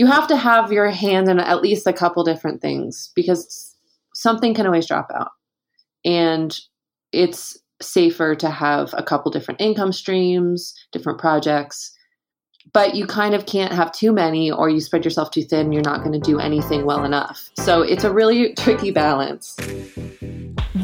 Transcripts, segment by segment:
you have to have your hand in at least a couple different things because something can always drop out. And it's safer to have a couple different income streams, different projects. But you kind of can't have too many, or you spread yourself too thin, you're not going to do anything well enough. So it's a really tricky balance.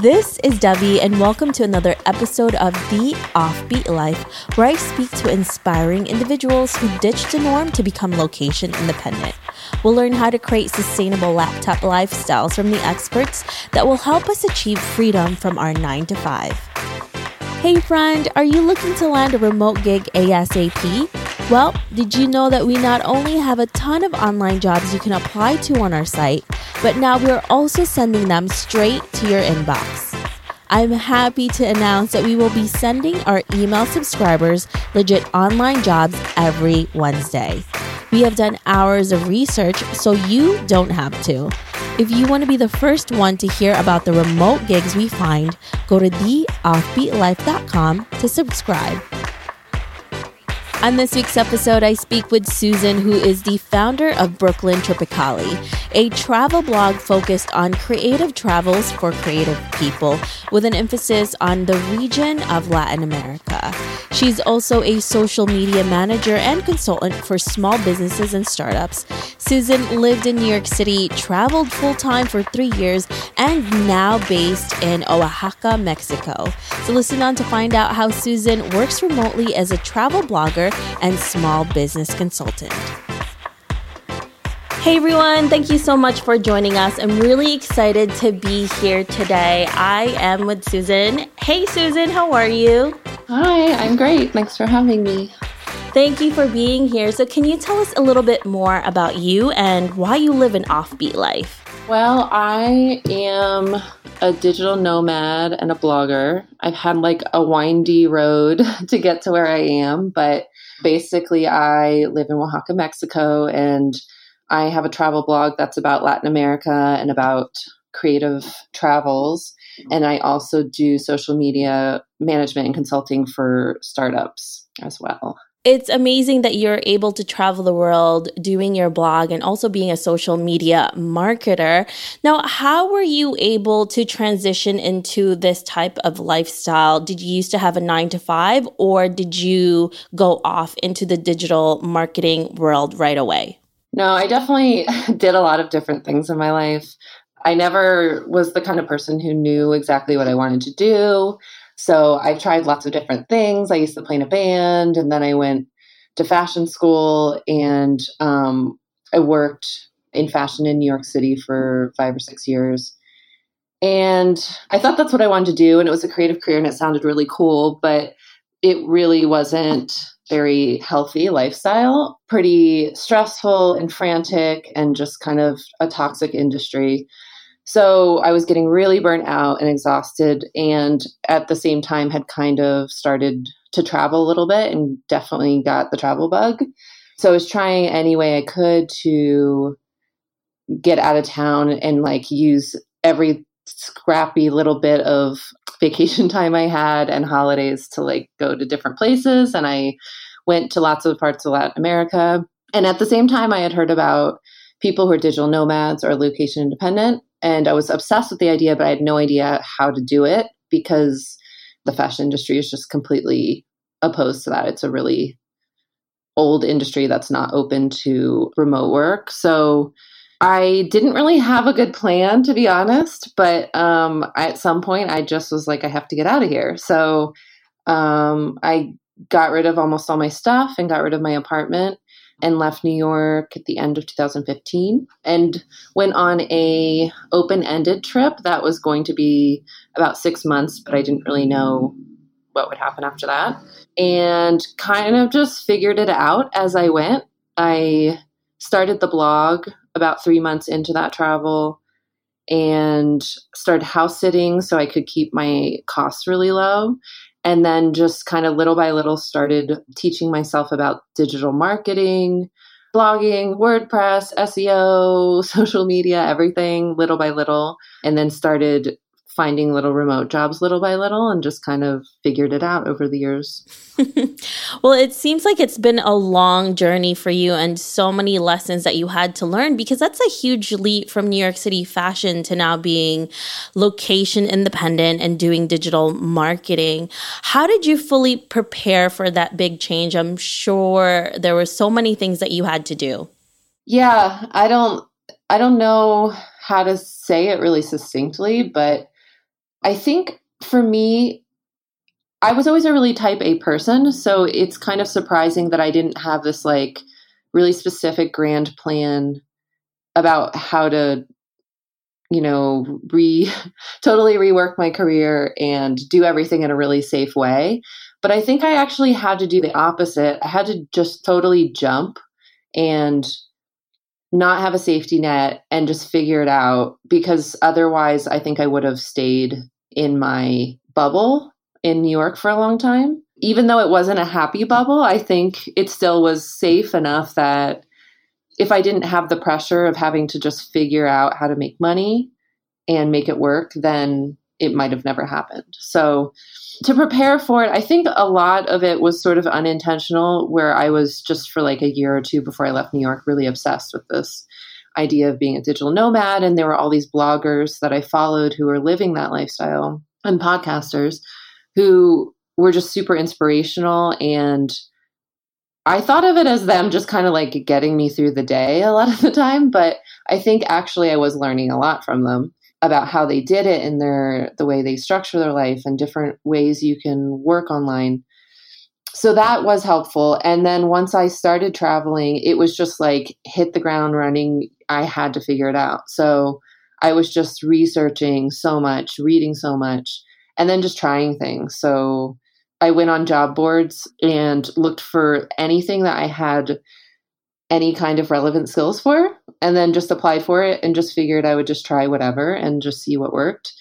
This is Devi, and welcome to another episode of The Offbeat Life, where I speak to inspiring individuals who ditched the norm to become location independent. We'll learn how to create sustainable laptop lifestyles from the experts that will help us achieve freedom from our 9 to 5. Hey, friend, are you looking to land a remote gig ASAP? Well, did you know that we not only have a ton of online jobs you can apply to on our site, but now we're also sending them straight to your inbox. I'm happy to announce that we will be sending our email subscribers legit online jobs every Wednesday. We have done hours of research so you don't have to. If you want to be the first one to hear about the remote gigs we find, go to theoffbeatlife.com to subscribe. On this week's episode, I speak with Susan, who is the founder of Brooklyn Tropicali, a travel blog focused on creative travels for creative people, with an emphasis on the region of Latin America. She's also a social media manager and consultant for small businesses and startups. Susan lived in New York City, traveled full time for three years, and now based in Oaxaca, Mexico. So listen on to find out how Susan works remotely as a travel blogger and small business consultant. Hey everyone, thank you so much for joining us. I'm really excited to be here today. I am with Susan. Hey Susan, how are you? Hi, I'm great. Thanks for having me. Thank you for being here. So, can you tell us a little bit more about you and why you live an offbeat life? Well, I am a digital nomad and a blogger. I've had like a windy road to get to where I am, but basically, I live in Oaxaca, Mexico, and I have a travel blog that's about Latin America and about creative travels. And I also do social media management and consulting for startups as well it's amazing that you're able to travel the world doing your blog and also being a social media marketer. Now, how were you able to transition into this type of lifestyle? Did you used to have a nine to five, or did you go off into the digital marketing world right away? No, I definitely did a lot of different things in my life. I never was the kind of person who knew exactly what I wanted to do. So I tried lots of different things. I used to play in a band, and then I went to fashion school, and um, I worked in fashion in New York City for five or six years. And I thought that's what I wanted to do, and it was a creative career, and it sounded really cool, but it really wasn't very healthy lifestyle, pretty stressful and frantic, and just kind of a toxic industry. So I was getting really burnt out and exhausted, and at the same time, had kind of started to travel a little bit and definitely got the travel bug. So I was trying any way I could to get out of town and like use every scrappy little bit of vacation time I had and holidays to like go to different places. And I went to lots of parts of Latin America. And at the same time, I had heard about people who are digital nomads or location independent. And I was obsessed with the idea, but I had no idea how to do it because the fashion industry is just completely opposed to that. It's a really old industry that's not open to remote work. So I didn't really have a good plan, to be honest. But um, at some point, I just was like, I have to get out of here. So um, I got rid of almost all my stuff and got rid of my apartment and left New York at the end of 2015 and went on a open-ended trip that was going to be about 6 months but I didn't really know what would happen after that and kind of just figured it out as I went. I started the blog about 3 months into that travel and started house sitting so I could keep my costs really low. And then just kind of little by little started teaching myself about digital marketing, blogging, WordPress, SEO, social media, everything little by little, and then started finding little remote jobs little by little and just kind of figured it out over the years. well, it seems like it's been a long journey for you and so many lessons that you had to learn because that's a huge leap from New York City fashion to now being location independent and doing digital marketing. How did you fully prepare for that big change? I'm sure there were so many things that you had to do. Yeah, I don't I don't know how to say it really succinctly, but I think for me, I was always a really type A person. So it's kind of surprising that I didn't have this like really specific grand plan about how to, you know, re totally rework my career and do everything in a really safe way. But I think I actually had to do the opposite. I had to just totally jump and not have a safety net and just figure it out because otherwise I think I would have stayed in my bubble in New York for a long time. Even though it wasn't a happy bubble, I think it still was safe enough that if I didn't have the pressure of having to just figure out how to make money and make it work, then it might have never happened. So to prepare for it, I think a lot of it was sort of unintentional, where I was just for like a year or two before I left New York really obsessed with this idea of being a digital nomad. And there were all these bloggers that I followed who were living that lifestyle and podcasters who were just super inspirational. And I thought of it as them just kind of like getting me through the day a lot of the time. But I think actually I was learning a lot from them about how they did it and their the way they structure their life and different ways you can work online so that was helpful and then once i started traveling it was just like hit the ground running i had to figure it out. So i was just researching so much reading so much and then just trying things. So i went on job boards and looked for anything that i had any kind of relevant skills for and then just applied for it and just figured I would just try whatever and just see what worked.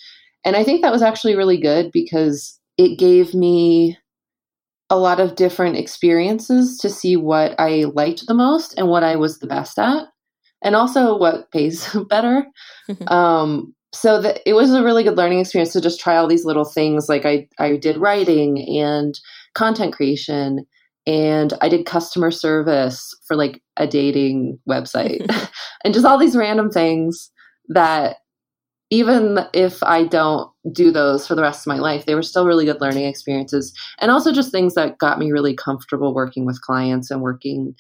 And I think that was actually really good because it gave me a lot of different experiences to see what I liked the most and what I was the best at, and also what pays better. um, so that it was a really good learning experience to just try all these little things. Like I, I did writing and content creation and I did customer service for like a dating website and just all these random things that even if I don't do those for the rest of my life, they were still really good learning experiences. And also just things that got me really comfortable working with clients and working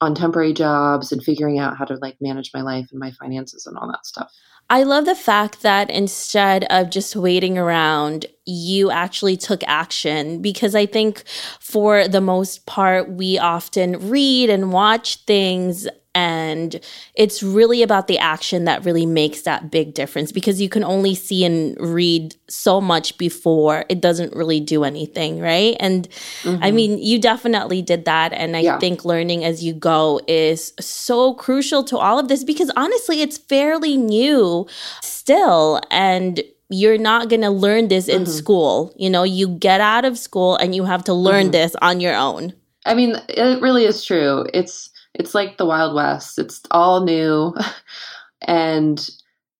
on temporary jobs and figuring out how to like manage my life and my finances and all that stuff. I love the fact that instead of just waiting around, you actually took action because I think for the most part, we often read and watch things and it's really about the action that really makes that big difference because you can only see and read so much before it doesn't really do anything, right? And mm-hmm. I mean, you definitely did that. And I yeah. think learning as you go is so crucial to all of this because honestly, it's fairly new still. And you're not going to learn this in mm-hmm. school. You know, you get out of school and you have to learn mm-hmm. this on your own. I mean, it really is true. It's it's like the Wild West. It's all new. and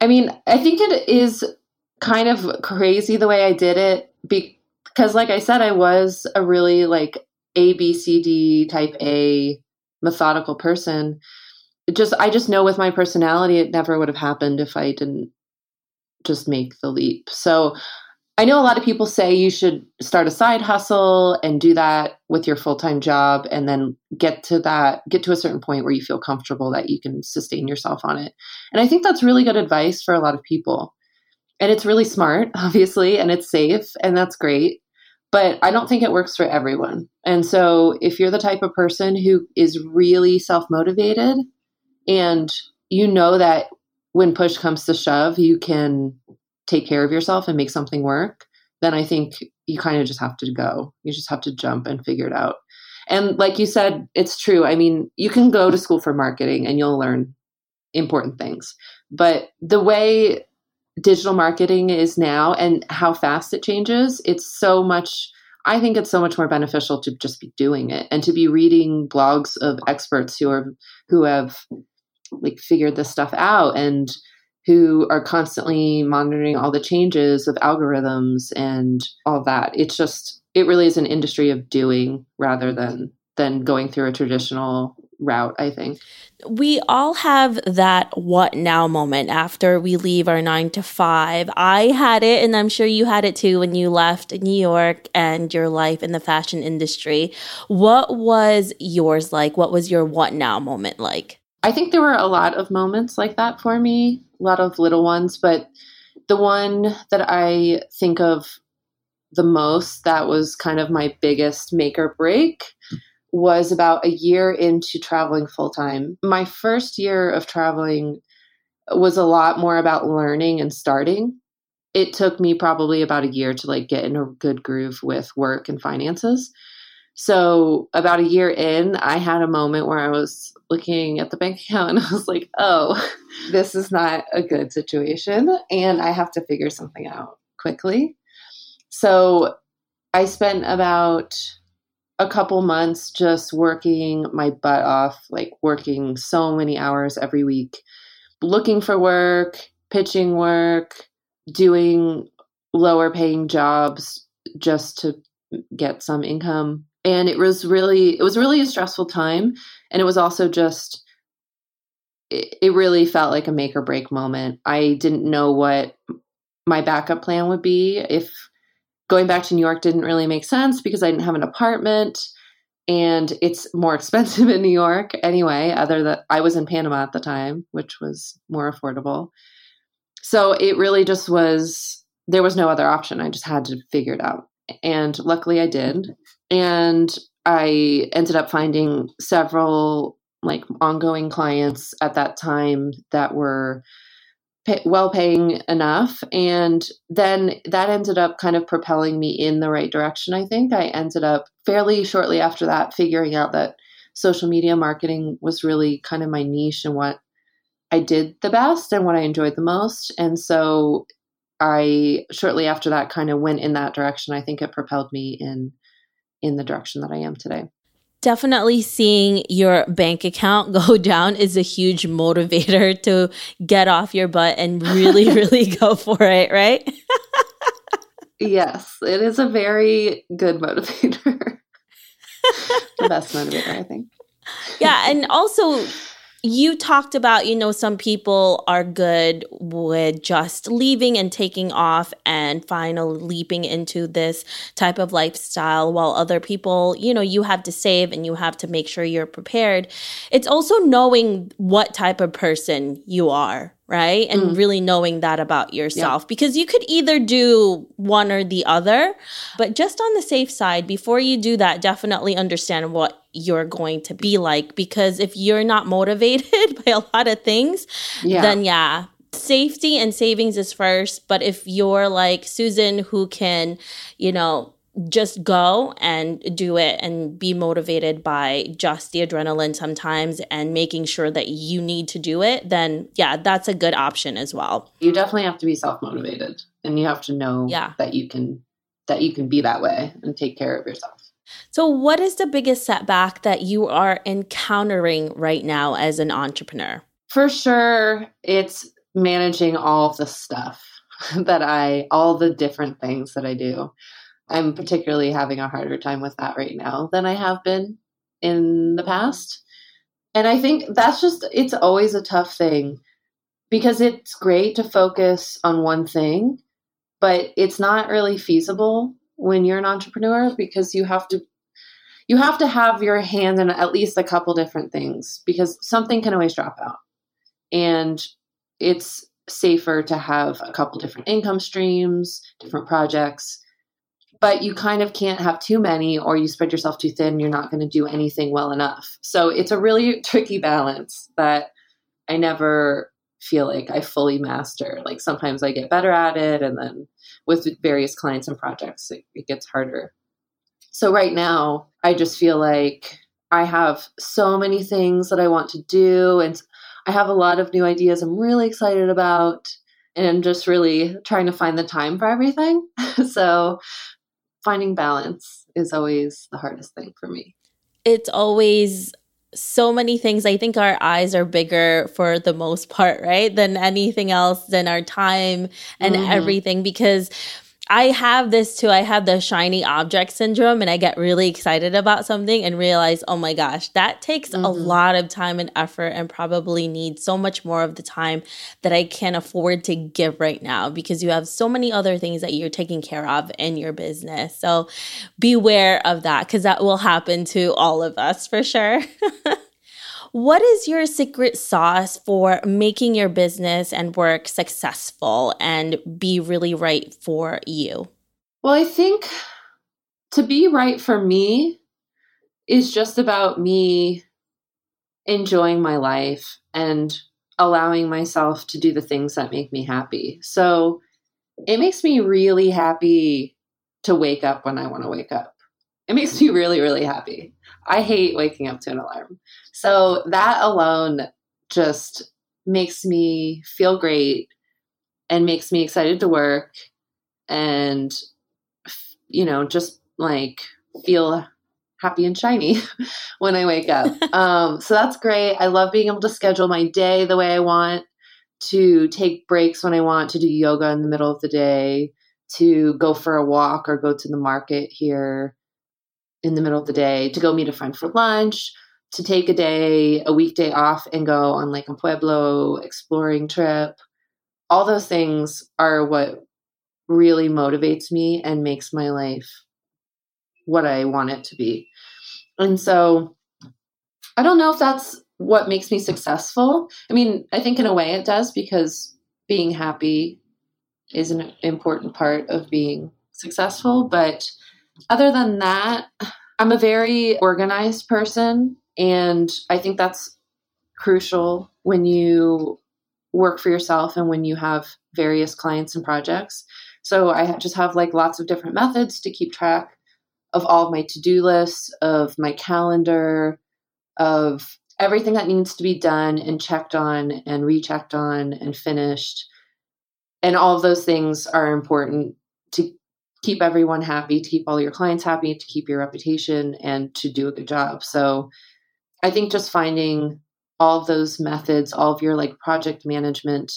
I mean, I think it is kind of crazy the way I did it because like I said I was a really like A B C D type A methodical person. Just I just know with my personality it never would have happened if I didn't just make the leap. So I know a lot of people say you should start a side hustle and do that with your full-time job and then get to that get to a certain point where you feel comfortable that you can sustain yourself on it. And I think that's really good advice for a lot of people. And it's really smart, obviously, and it's safe and that's great. But I don't think it works for everyone. And so if you're the type of person who is really self-motivated and you know that when push comes to shove, you can take care of yourself and make something work, then I think you kind of just have to go. You just have to jump and figure it out. And like you said, it's true. I mean, you can go to school for marketing and you'll learn important things. But the way digital marketing is now and how fast it changes, it's so much I think it's so much more beneficial to just be doing it and to be reading blogs of experts who are who have like figured this stuff out and who are constantly monitoring all the changes of algorithms and all that. It's just it really is an industry of doing rather than than going through a traditional route, I think. We all have that what now moment after we leave our nine to five. I had it, and I'm sure you had it too when you left New York and your life in the fashion industry. What was yours like? What was your what now moment like? I think there were a lot of moments like that for me, a lot of little ones, but the one that I think of the most that was kind of my biggest make or break was about a year into traveling full time. My first year of traveling was a lot more about learning and starting. It took me probably about a year to like get in a good groove with work and finances. So, about a year in, I had a moment where I was looking at the bank account and I was like, oh, this is not a good situation. And I have to figure something out quickly. So, I spent about a couple months just working my butt off, like working so many hours every week, looking for work, pitching work, doing lower paying jobs just to get some income. And it was really it was really a stressful time and it was also just it, it really felt like a make or break moment. I didn't know what my backup plan would be if going back to New York didn't really make sense because I didn't have an apartment and it's more expensive in New York anyway, other than I was in Panama at the time, which was more affordable. So it really just was there was no other option. I just had to figure it out. And luckily I did. And I ended up finding several like ongoing clients at that time that were pay, well paying enough. And then that ended up kind of propelling me in the right direction, I think. I ended up fairly shortly after that figuring out that social media marketing was really kind of my niche and what I did the best and what I enjoyed the most. And so I shortly after that kind of went in that direction. I think it propelled me in in the direction that I am today definitely seeing your bank account go down is a huge motivator to get off your butt and really, really go for it, right? yes, it is a very good motivator. the best motivator, I think. Yeah, and also you talked about, you know, some people are good with just leaving and taking off and finally leaping into this type of lifestyle, while other people, you know, you have to save and you have to make sure you're prepared. It's also knowing what type of person you are right? And mm. really knowing that about yourself yeah. because you could either do one or the other, but just on the safe side, before you do that, definitely understand what you're going to be like because if you're not motivated by a lot of things, yeah. then yeah, safety and savings is first. But if you're like Susan, who can, you know, just go and do it and be motivated by just the adrenaline sometimes and making sure that you need to do it, then yeah, that's a good option as well. You definitely have to be self-motivated and you have to know yeah. that you can that you can be that way and take care of yourself. So what is the biggest setback that you are encountering right now as an entrepreneur? For sure, it's managing all the stuff that I all the different things that I do. I'm particularly having a harder time with that right now than I have been in the past. And I think that's just, it's always a tough thing because it's great to focus on one thing, but it's not really feasible when you're an entrepreneur because you have to you have to have your hand in at least a couple different things because something can always drop out and it's safer to have a couple different income streams different projects but you kind of can't have too many or you spread yourself too thin you're not going to do anything well enough. So it's a really tricky balance that i never feel like i fully master. Like sometimes i get better at it and then with various clients and projects it, it gets harder. So right now i just feel like i have so many things that i want to do and i have a lot of new ideas i'm really excited about and I'm just really trying to find the time for everything. so finding balance is always the hardest thing for me. It's always so many things. I think our eyes are bigger for the most part, right? Than anything else, than our time and mm-hmm. everything. Because I have this too. I have the shiny object syndrome and I get really excited about something and realize, oh my gosh, that takes mm-hmm. a lot of time and effort and probably needs so much more of the time that I can't afford to give right now because you have so many other things that you're taking care of in your business. So beware of that because that will happen to all of us for sure. What is your secret sauce for making your business and work successful and be really right for you? Well, I think to be right for me is just about me enjoying my life and allowing myself to do the things that make me happy. So it makes me really happy to wake up when I want to wake up. It makes me really, really happy. I hate waking up to an alarm. So that alone just makes me feel great and makes me excited to work and you know just like feel happy and shiny when I wake up. um, so that's great. I love being able to schedule my day the way I want, to take breaks when I want, to do yoga in the middle of the day, to go for a walk or go to the market here in the middle of the day to go meet a friend for lunch, to take a day, a weekday off and go on like a Pueblo exploring trip. All those things are what really motivates me and makes my life what I want it to be. And so I don't know if that's what makes me successful. I mean, I think in a way it does because being happy is an important part of being successful, but other than that, I'm a very organized person, and I think that's crucial when you work for yourself and when you have various clients and projects. So I just have like lots of different methods to keep track of all of my to-do lists, of my calendar, of everything that needs to be done and checked on and rechecked on and finished. And all of those things are important to keep everyone happy, to keep all your clients happy, to keep your reputation, and to do a good job. So I think just finding all those methods, all of your like project management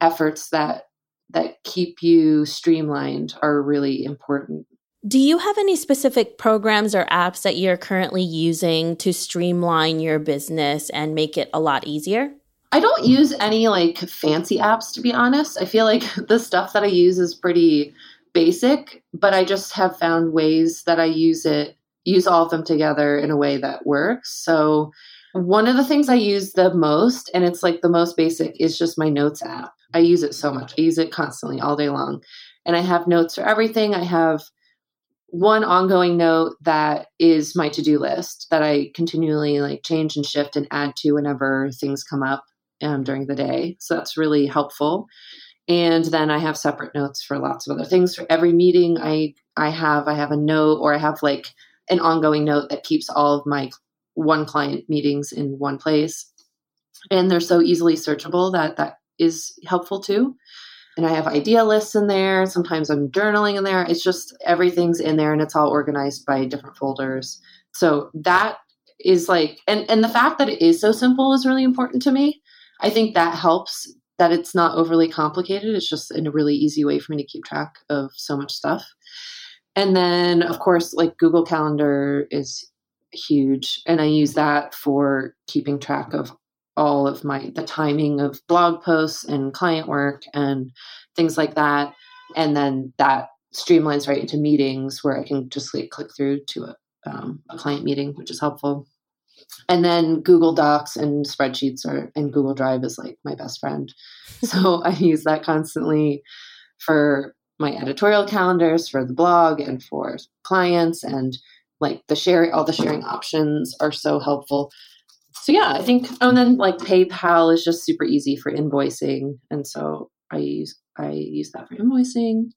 efforts that that keep you streamlined are really important. Do you have any specific programs or apps that you're currently using to streamline your business and make it a lot easier? I don't use any like fancy apps to be honest. I feel like the stuff that I use is pretty basic, but I just have found ways that I use it, use all of them together in a way that works. So, one of the things I use the most, and it's like the most basic, is just my notes app. I use it so much. I use it constantly all day long. And I have notes for everything. I have one ongoing note that is my to-do list that I continually like change and shift and add to whenever things come up um, during the day. So that's really helpful and then i have separate notes for lots of other things for every meeting i i have i have a note or i have like an ongoing note that keeps all of my one client meetings in one place. And they're so easily searchable that that is helpful too. And i have idea lists in there. Sometimes i'm journaling in there. It's just everything's in there and it's all organized by different folders. So that is like and and the fact that it is so simple is really important to me. I think that helps that it's not overly complicated. It's just in a really easy way for me to keep track of so much stuff. And then, of course, like Google Calendar is huge, and I use that for keeping track of all of my the timing of blog posts and client work and things like that. And then that streamlines right into meetings where I can just like click through to a, um, a client meeting, which is helpful and then Google Docs and spreadsheets are and Google Drive is like my best friend. so I use that constantly for my editorial calendars for the blog and for clients and like the share all the sharing options are so helpful. So yeah, I think oh, and then like PayPal is just super easy for invoicing and so I use I use that for invoicing.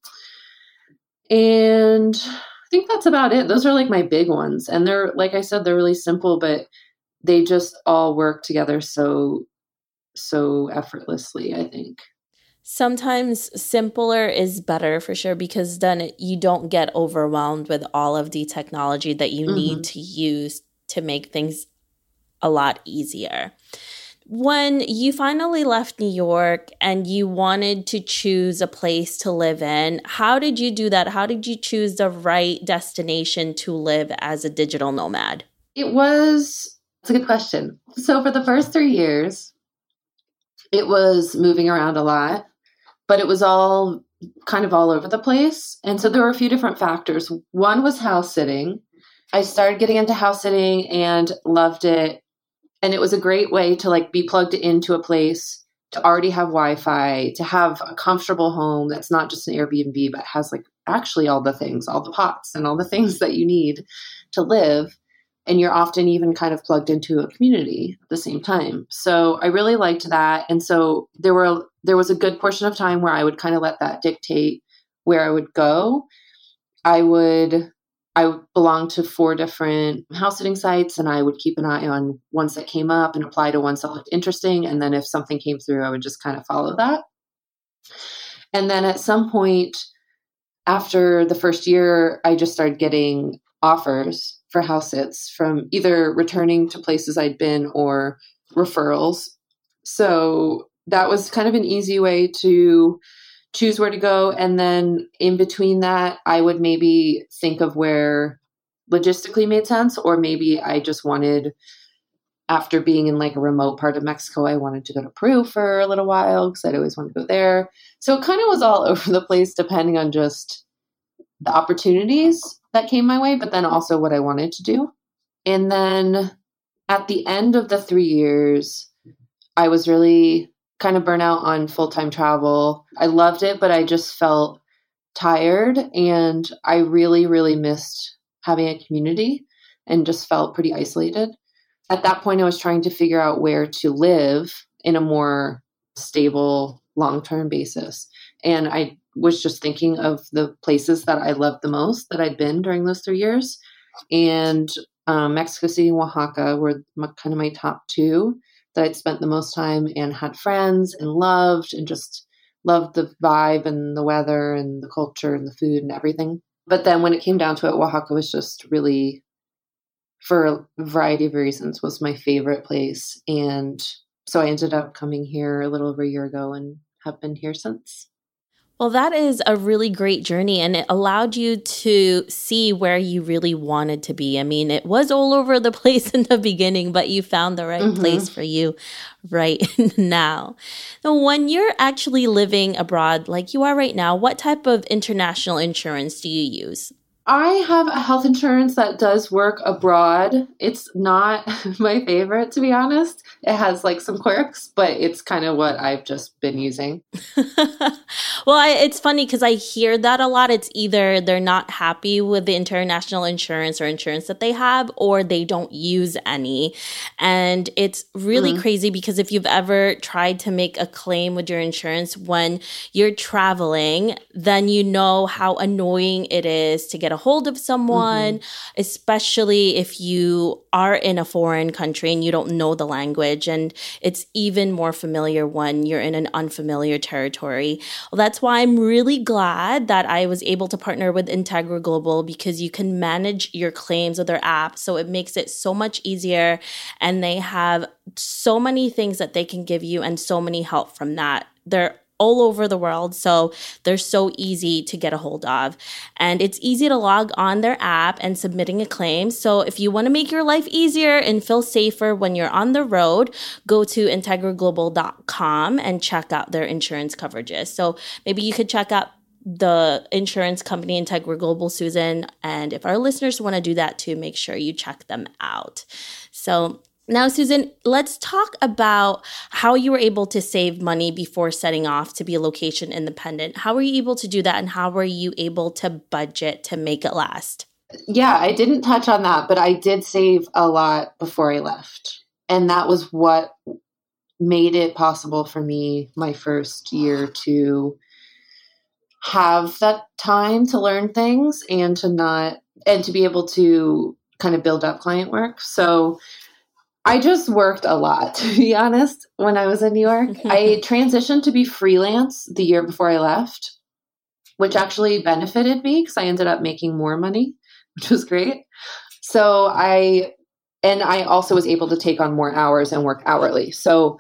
And I think that's about it. Those are like my big ones. And they're like I said they're really simple but they just all work together so so effortlessly i think sometimes simpler is better for sure because then you don't get overwhelmed with all of the technology that you mm-hmm. need to use to make things a lot easier. When you finally left New York and you wanted to choose a place to live in, how did you do that? How did you choose the right destination to live as a digital nomad? It was, it's a good question. So, for the first three years, it was moving around a lot, but it was all kind of all over the place. And so there were a few different factors. One was house sitting. I started getting into house sitting and loved it. And it was a great way to like be plugged into a place, to already have Wi-Fi, to have a comfortable home that's not just an Airbnb, but has like actually all the things, all the pots and all the things that you need to live. And you're often even kind of plugged into a community at the same time. So I really liked that. And so there were there was a good portion of time where I would kind of let that dictate where I would go. I would I belonged to four different house sitting sites and I would keep an eye on ones that came up and apply to ones that looked interesting. And then if something came through, I would just kind of follow that. And then at some point after the first year, I just started getting offers for house sits from either returning to places I'd been or referrals. So that was kind of an easy way to choose where to go. And then in between that, I would maybe think of where logistically made sense, or maybe I just wanted, after being in like a remote part of Mexico, I wanted to go to Peru for a little while because I'd always wanted to go there. So it kind of was all over the place depending on just the opportunities that came my way, but then also what I wanted to do. And then at the end of the three years, I was really kind of burnout on full time travel. I loved it, but I just felt tired and I really, really missed having a community and just felt pretty isolated. At that point, I was trying to figure out where to live in a more stable, long term basis. And I was just thinking of the places that I loved the most that I'd been during those three years. And um, Mexico City and Oaxaca were my, kind of my top two that I'd spent the most time and had friends and loved and just loved the vibe and the weather and the culture and the food and everything. But then when it came down to it, Oaxaca was just really, for a variety of reasons, was my favorite place. And so I ended up coming here a little over a year ago and have been here since. Well, that is a really great journey, and it allowed you to see where you really wanted to be. I mean, it was all over the place in the beginning, but you found the right mm-hmm. place for you right now. Now, when you're actually living abroad, like you are right now, what type of international insurance do you use? I have a health insurance that does work abroad. It's not my favorite, to be honest. It has like some quirks, but it's kind of what I've just been using. well, I, it's funny because I hear that a lot. It's either they're not happy with the international insurance or insurance that they have, or they don't use any. And it's really mm-hmm. crazy because if you've ever tried to make a claim with your insurance when you're traveling, then you know how annoying it is to get a hold of someone, mm-hmm. especially if you are in a foreign country and you don't know the language. And it's even more familiar when you're in an unfamiliar territory. Well, that's why I'm really glad that I was able to partner with Integra Global because you can manage your claims with their app. So it makes it so much easier. And they have so many things that they can give you and so many help from that. They're all over the world. So they're so easy to get a hold of. And it's easy to log on their app and submitting a claim. So if you want to make your life easier and feel safer when you're on the road, go to integraglobal.com and check out their insurance coverages. So maybe you could check out the insurance company Integra Global Susan. And if our listeners want to do that too, make sure you check them out. So now, Susan, let's talk about how you were able to save money before setting off to be location independent. How were you able to do that, and how were you able to budget to make it last? Yeah, I didn't touch on that, but I did save a lot before I left. And that was what made it possible for me my first year to have that time to learn things and to not, and to be able to kind of build up client work. So, I just worked a lot, to be honest, when I was in New York. I transitioned to be freelance the year before I left, which actually benefited me because I ended up making more money, which was great. So I and I also was able to take on more hours and work hourly. So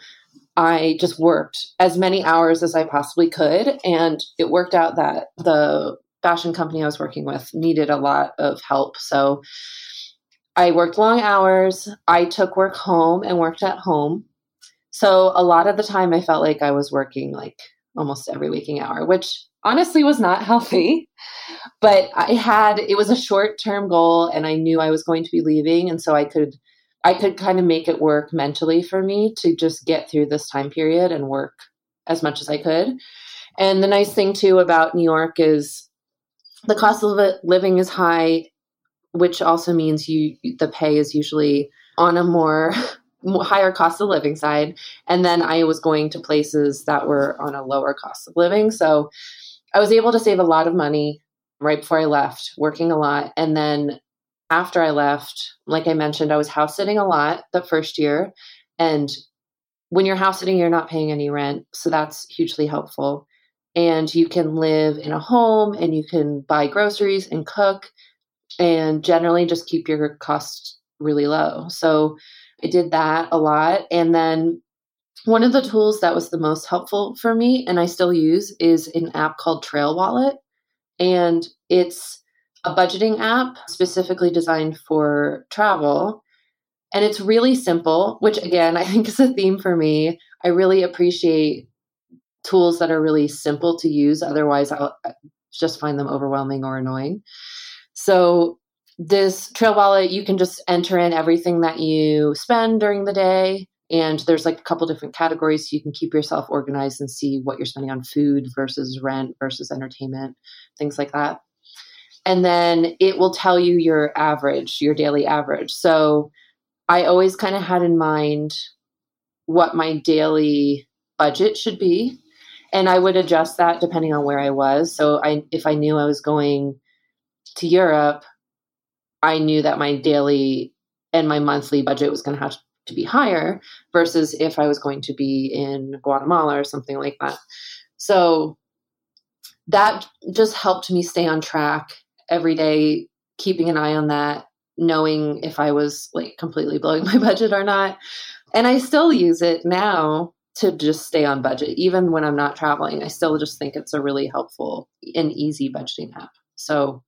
I just worked as many hours as I possibly could. And it worked out that the fashion company I was working with needed a lot of help. So I worked long hours. I took work home and worked at home. So a lot of the time I felt like I was working like almost every waking hour, which honestly was not healthy. But I had it was a short-term goal and I knew I was going to be leaving and so I could I could kind of make it work mentally for me to just get through this time period and work as much as I could. And the nice thing too about New York is the cost of living is high, which also means you the pay is usually on a more higher cost of living side. And then I was going to places that were on a lower cost of living. So I was able to save a lot of money right before I left, working a lot. And then after I left, like I mentioned, I was house sitting a lot the first year. And when you're house sitting, you're not paying any rent. So that's hugely helpful. And you can live in a home and you can buy groceries and cook and generally just keep your costs really low. So I did that a lot. And then one of the tools that was the most helpful for me and I still use is an app called Trail Wallet. And it's a budgeting app specifically designed for travel. And it's really simple, which again, I think is a theme for me. I really appreciate tools that are really simple to use. Otherwise, I'll just find them overwhelming or annoying. So this trail wallet you can just enter in everything that you spend during the day and there's like a couple different categories so you can keep yourself organized and see what you're spending on food versus rent versus entertainment things like that. And then it will tell you your average your daily average. So i always kind of had in mind what my daily budget should be and i would adjust that depending on where i was. So i if i knew i was going to europe I knew that my daily and my monthly budget was going to have to be higher versus if I was going to be in Guatemala or something like that. So that just helped me stay on track every day, keeping an eye on that, knowing if I was like completely blowing my budget or not. And I still use it now to just stay on budget. Even when I'm not traveling, I still just think it's a really helpful and easy budgeting app. So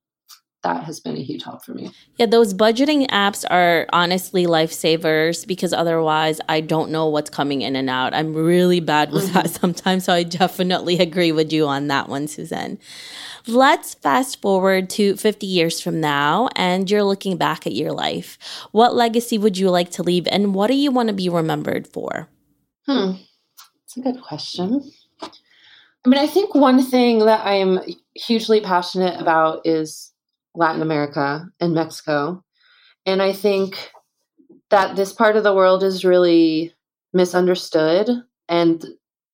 that has been a huge help for me. Yeah, those budgeting apps are honestly lifesavers because otherwise I don't know what's coming in and out. I'm really bad with that sometimes, so I definitely agree with you on that one, Suzanne. Let's fast forward to 50 years from now and you're looking back at your life. What legacy would you like to leave and what do you want to be remembered for? Hmm. That's a good question. I mean, I think one thing that I'm hugely passionate about is Latin America and Mexico. And I think that this part of the world is really misunderstood and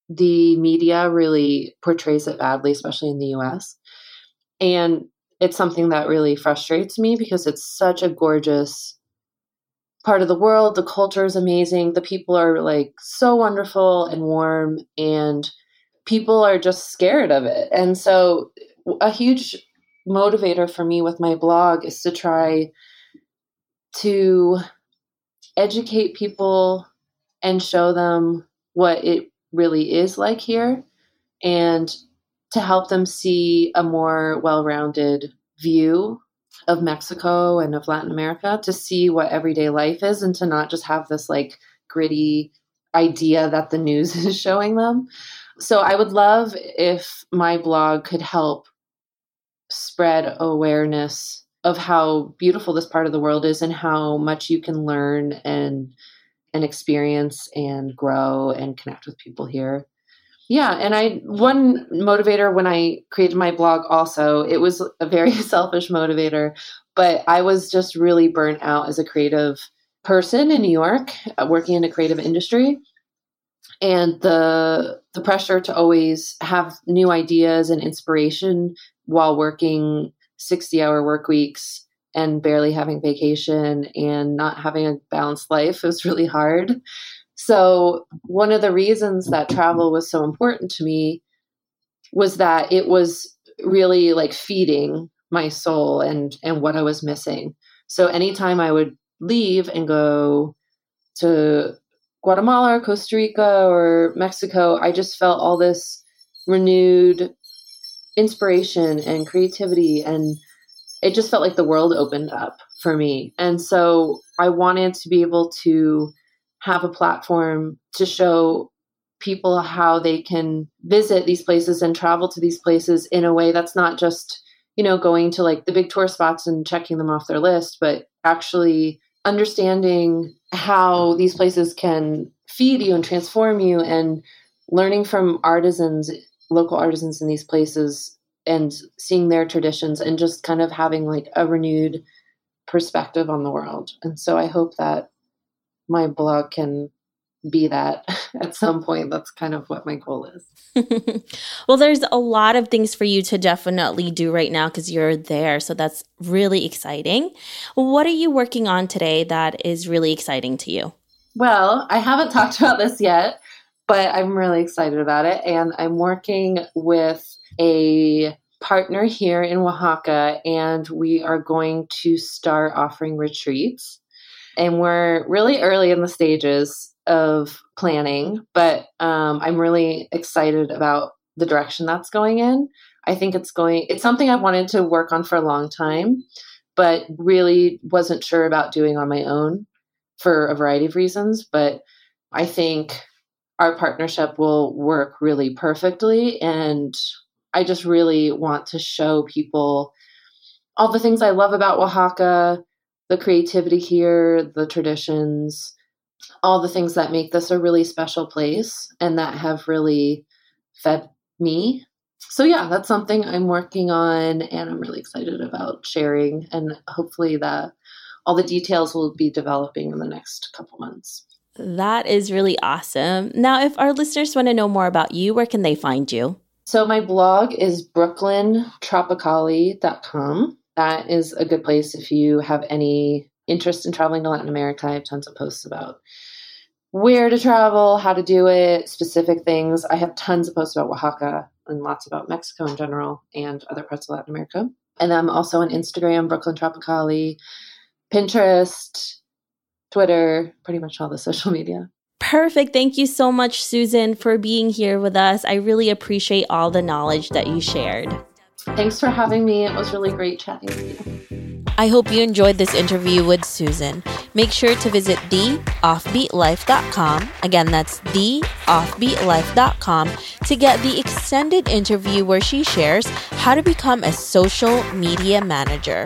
the media really portrays it badly, especially in the US. And it's something that really frustrates me because it's such a gorgeous part of the world. The culture is amazing. The people are like so wonderful and warm, and people are just scared of it. And so, a huge motivator for me with my blog is to try to educate people and show them what it really is like here and to help them see a more well-rounded view of Mexico and of Latin America to see what everyday life is and to not just have this like gritty idea that the news is showing them. So I would love if my blog could help spread awareness of how beautiful this part of the world is and how much you can learn and and experience and grow and connect with people here. Yeah, and I one motivator when I created my blog also, it was a very selfish motivator, but I was just really burnt out as a creative person in New York, uh, working in a creative industry. And the the pressure to always have new ideas and inspiration while working 60 hour work weeks and barely having vacation and not having a balanced life was really hard. So, one of the reasons that travel was so important to me was that it was really like feeding my soul and and what I was missing. So anytime I would leave and go to Guatemala or Costa Rica or Mexico, I just felt all this renewed inspiration and creativity and it just felt like the world opened up for me. And so I wanted to be able to have a platform to show people how they can visit these places and travel to these places in a way that's not just, you know, going to like the big tour spots and checking them off their list, but actually understanding how these places can feed you and transform you and learning from artisans local artisans in these places and seeing their traditions and just kind of having like a renewed perspective on the world. And so i hope that my blog can be that at some point. That's kind of what my goal is. well, there's a lot of things for you to definitely do right now because you're there. So that's really exciting. What are you working on today that is really exciting to you? Well, I haven't talked about this yet, but I'm really excited about it. And I'm working with a partner here in Oaxaca, and we are going to start offering retreats and we're really early in the stages of planning, but um, I'm really excited about the direction that's going in. I think it's going, it's something I wanted to work on for a long time, but really wasn't sure about doing on my own for a variety of reasons. But I think our partnership will work really perfectly. And I just really want to show people all the things I love about Oaxaca, the creativity here, the traditions, all the things that make this a really special place and that have really fed me. So, yeah, that's something I'm working on and I'm really excited about sharing. And hopefully, that all the details will be developing in the next couple months. That is really awesome. Now, if our listeners want to know more about you, where can they find you? So, my blog is brooklyntropicalia.com that is a good place if you have any interest in traveling to Latin America. I have tons of posts about where to travel, how to do it, specific things. I have tons of posts about Oaxaca and lots about Mexico in general and other parts of Latin America. And I'm also on Instagram, Brooklyn Tropicalia, Pinterest, Twitter, pretty much all the social media. Perfect. Thank you so much, Susan, for being here with us. I really appreciate all the knowledge that you shared. Thanks for having me. It was really great chatting with you. I hope you enjoyed this interview with Susan. Make sure to visit theoffbeatlife.com. Again, that's theoffbeatlife.com to get the extended interview where she shares how to become a social media manager.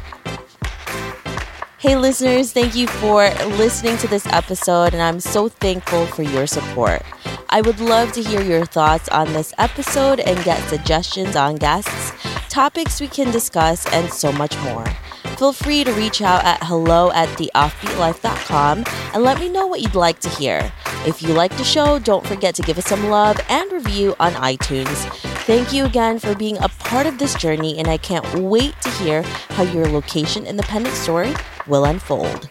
Hey, listeners, thank you for listening to this episode, and I'm so thankful for your support. I would love to hear your thoughts on this episode and get suggestions on guests, topics we can discuss, and so much more. Feel free to reach out at hello at theoffbeatlife.com and let me know what you'd like to hear. If you like the show, don't forget to give us some love and review on iTunes. Thank you again for being a part of this journey, and I can't wait to hear how your location independent story will unfold.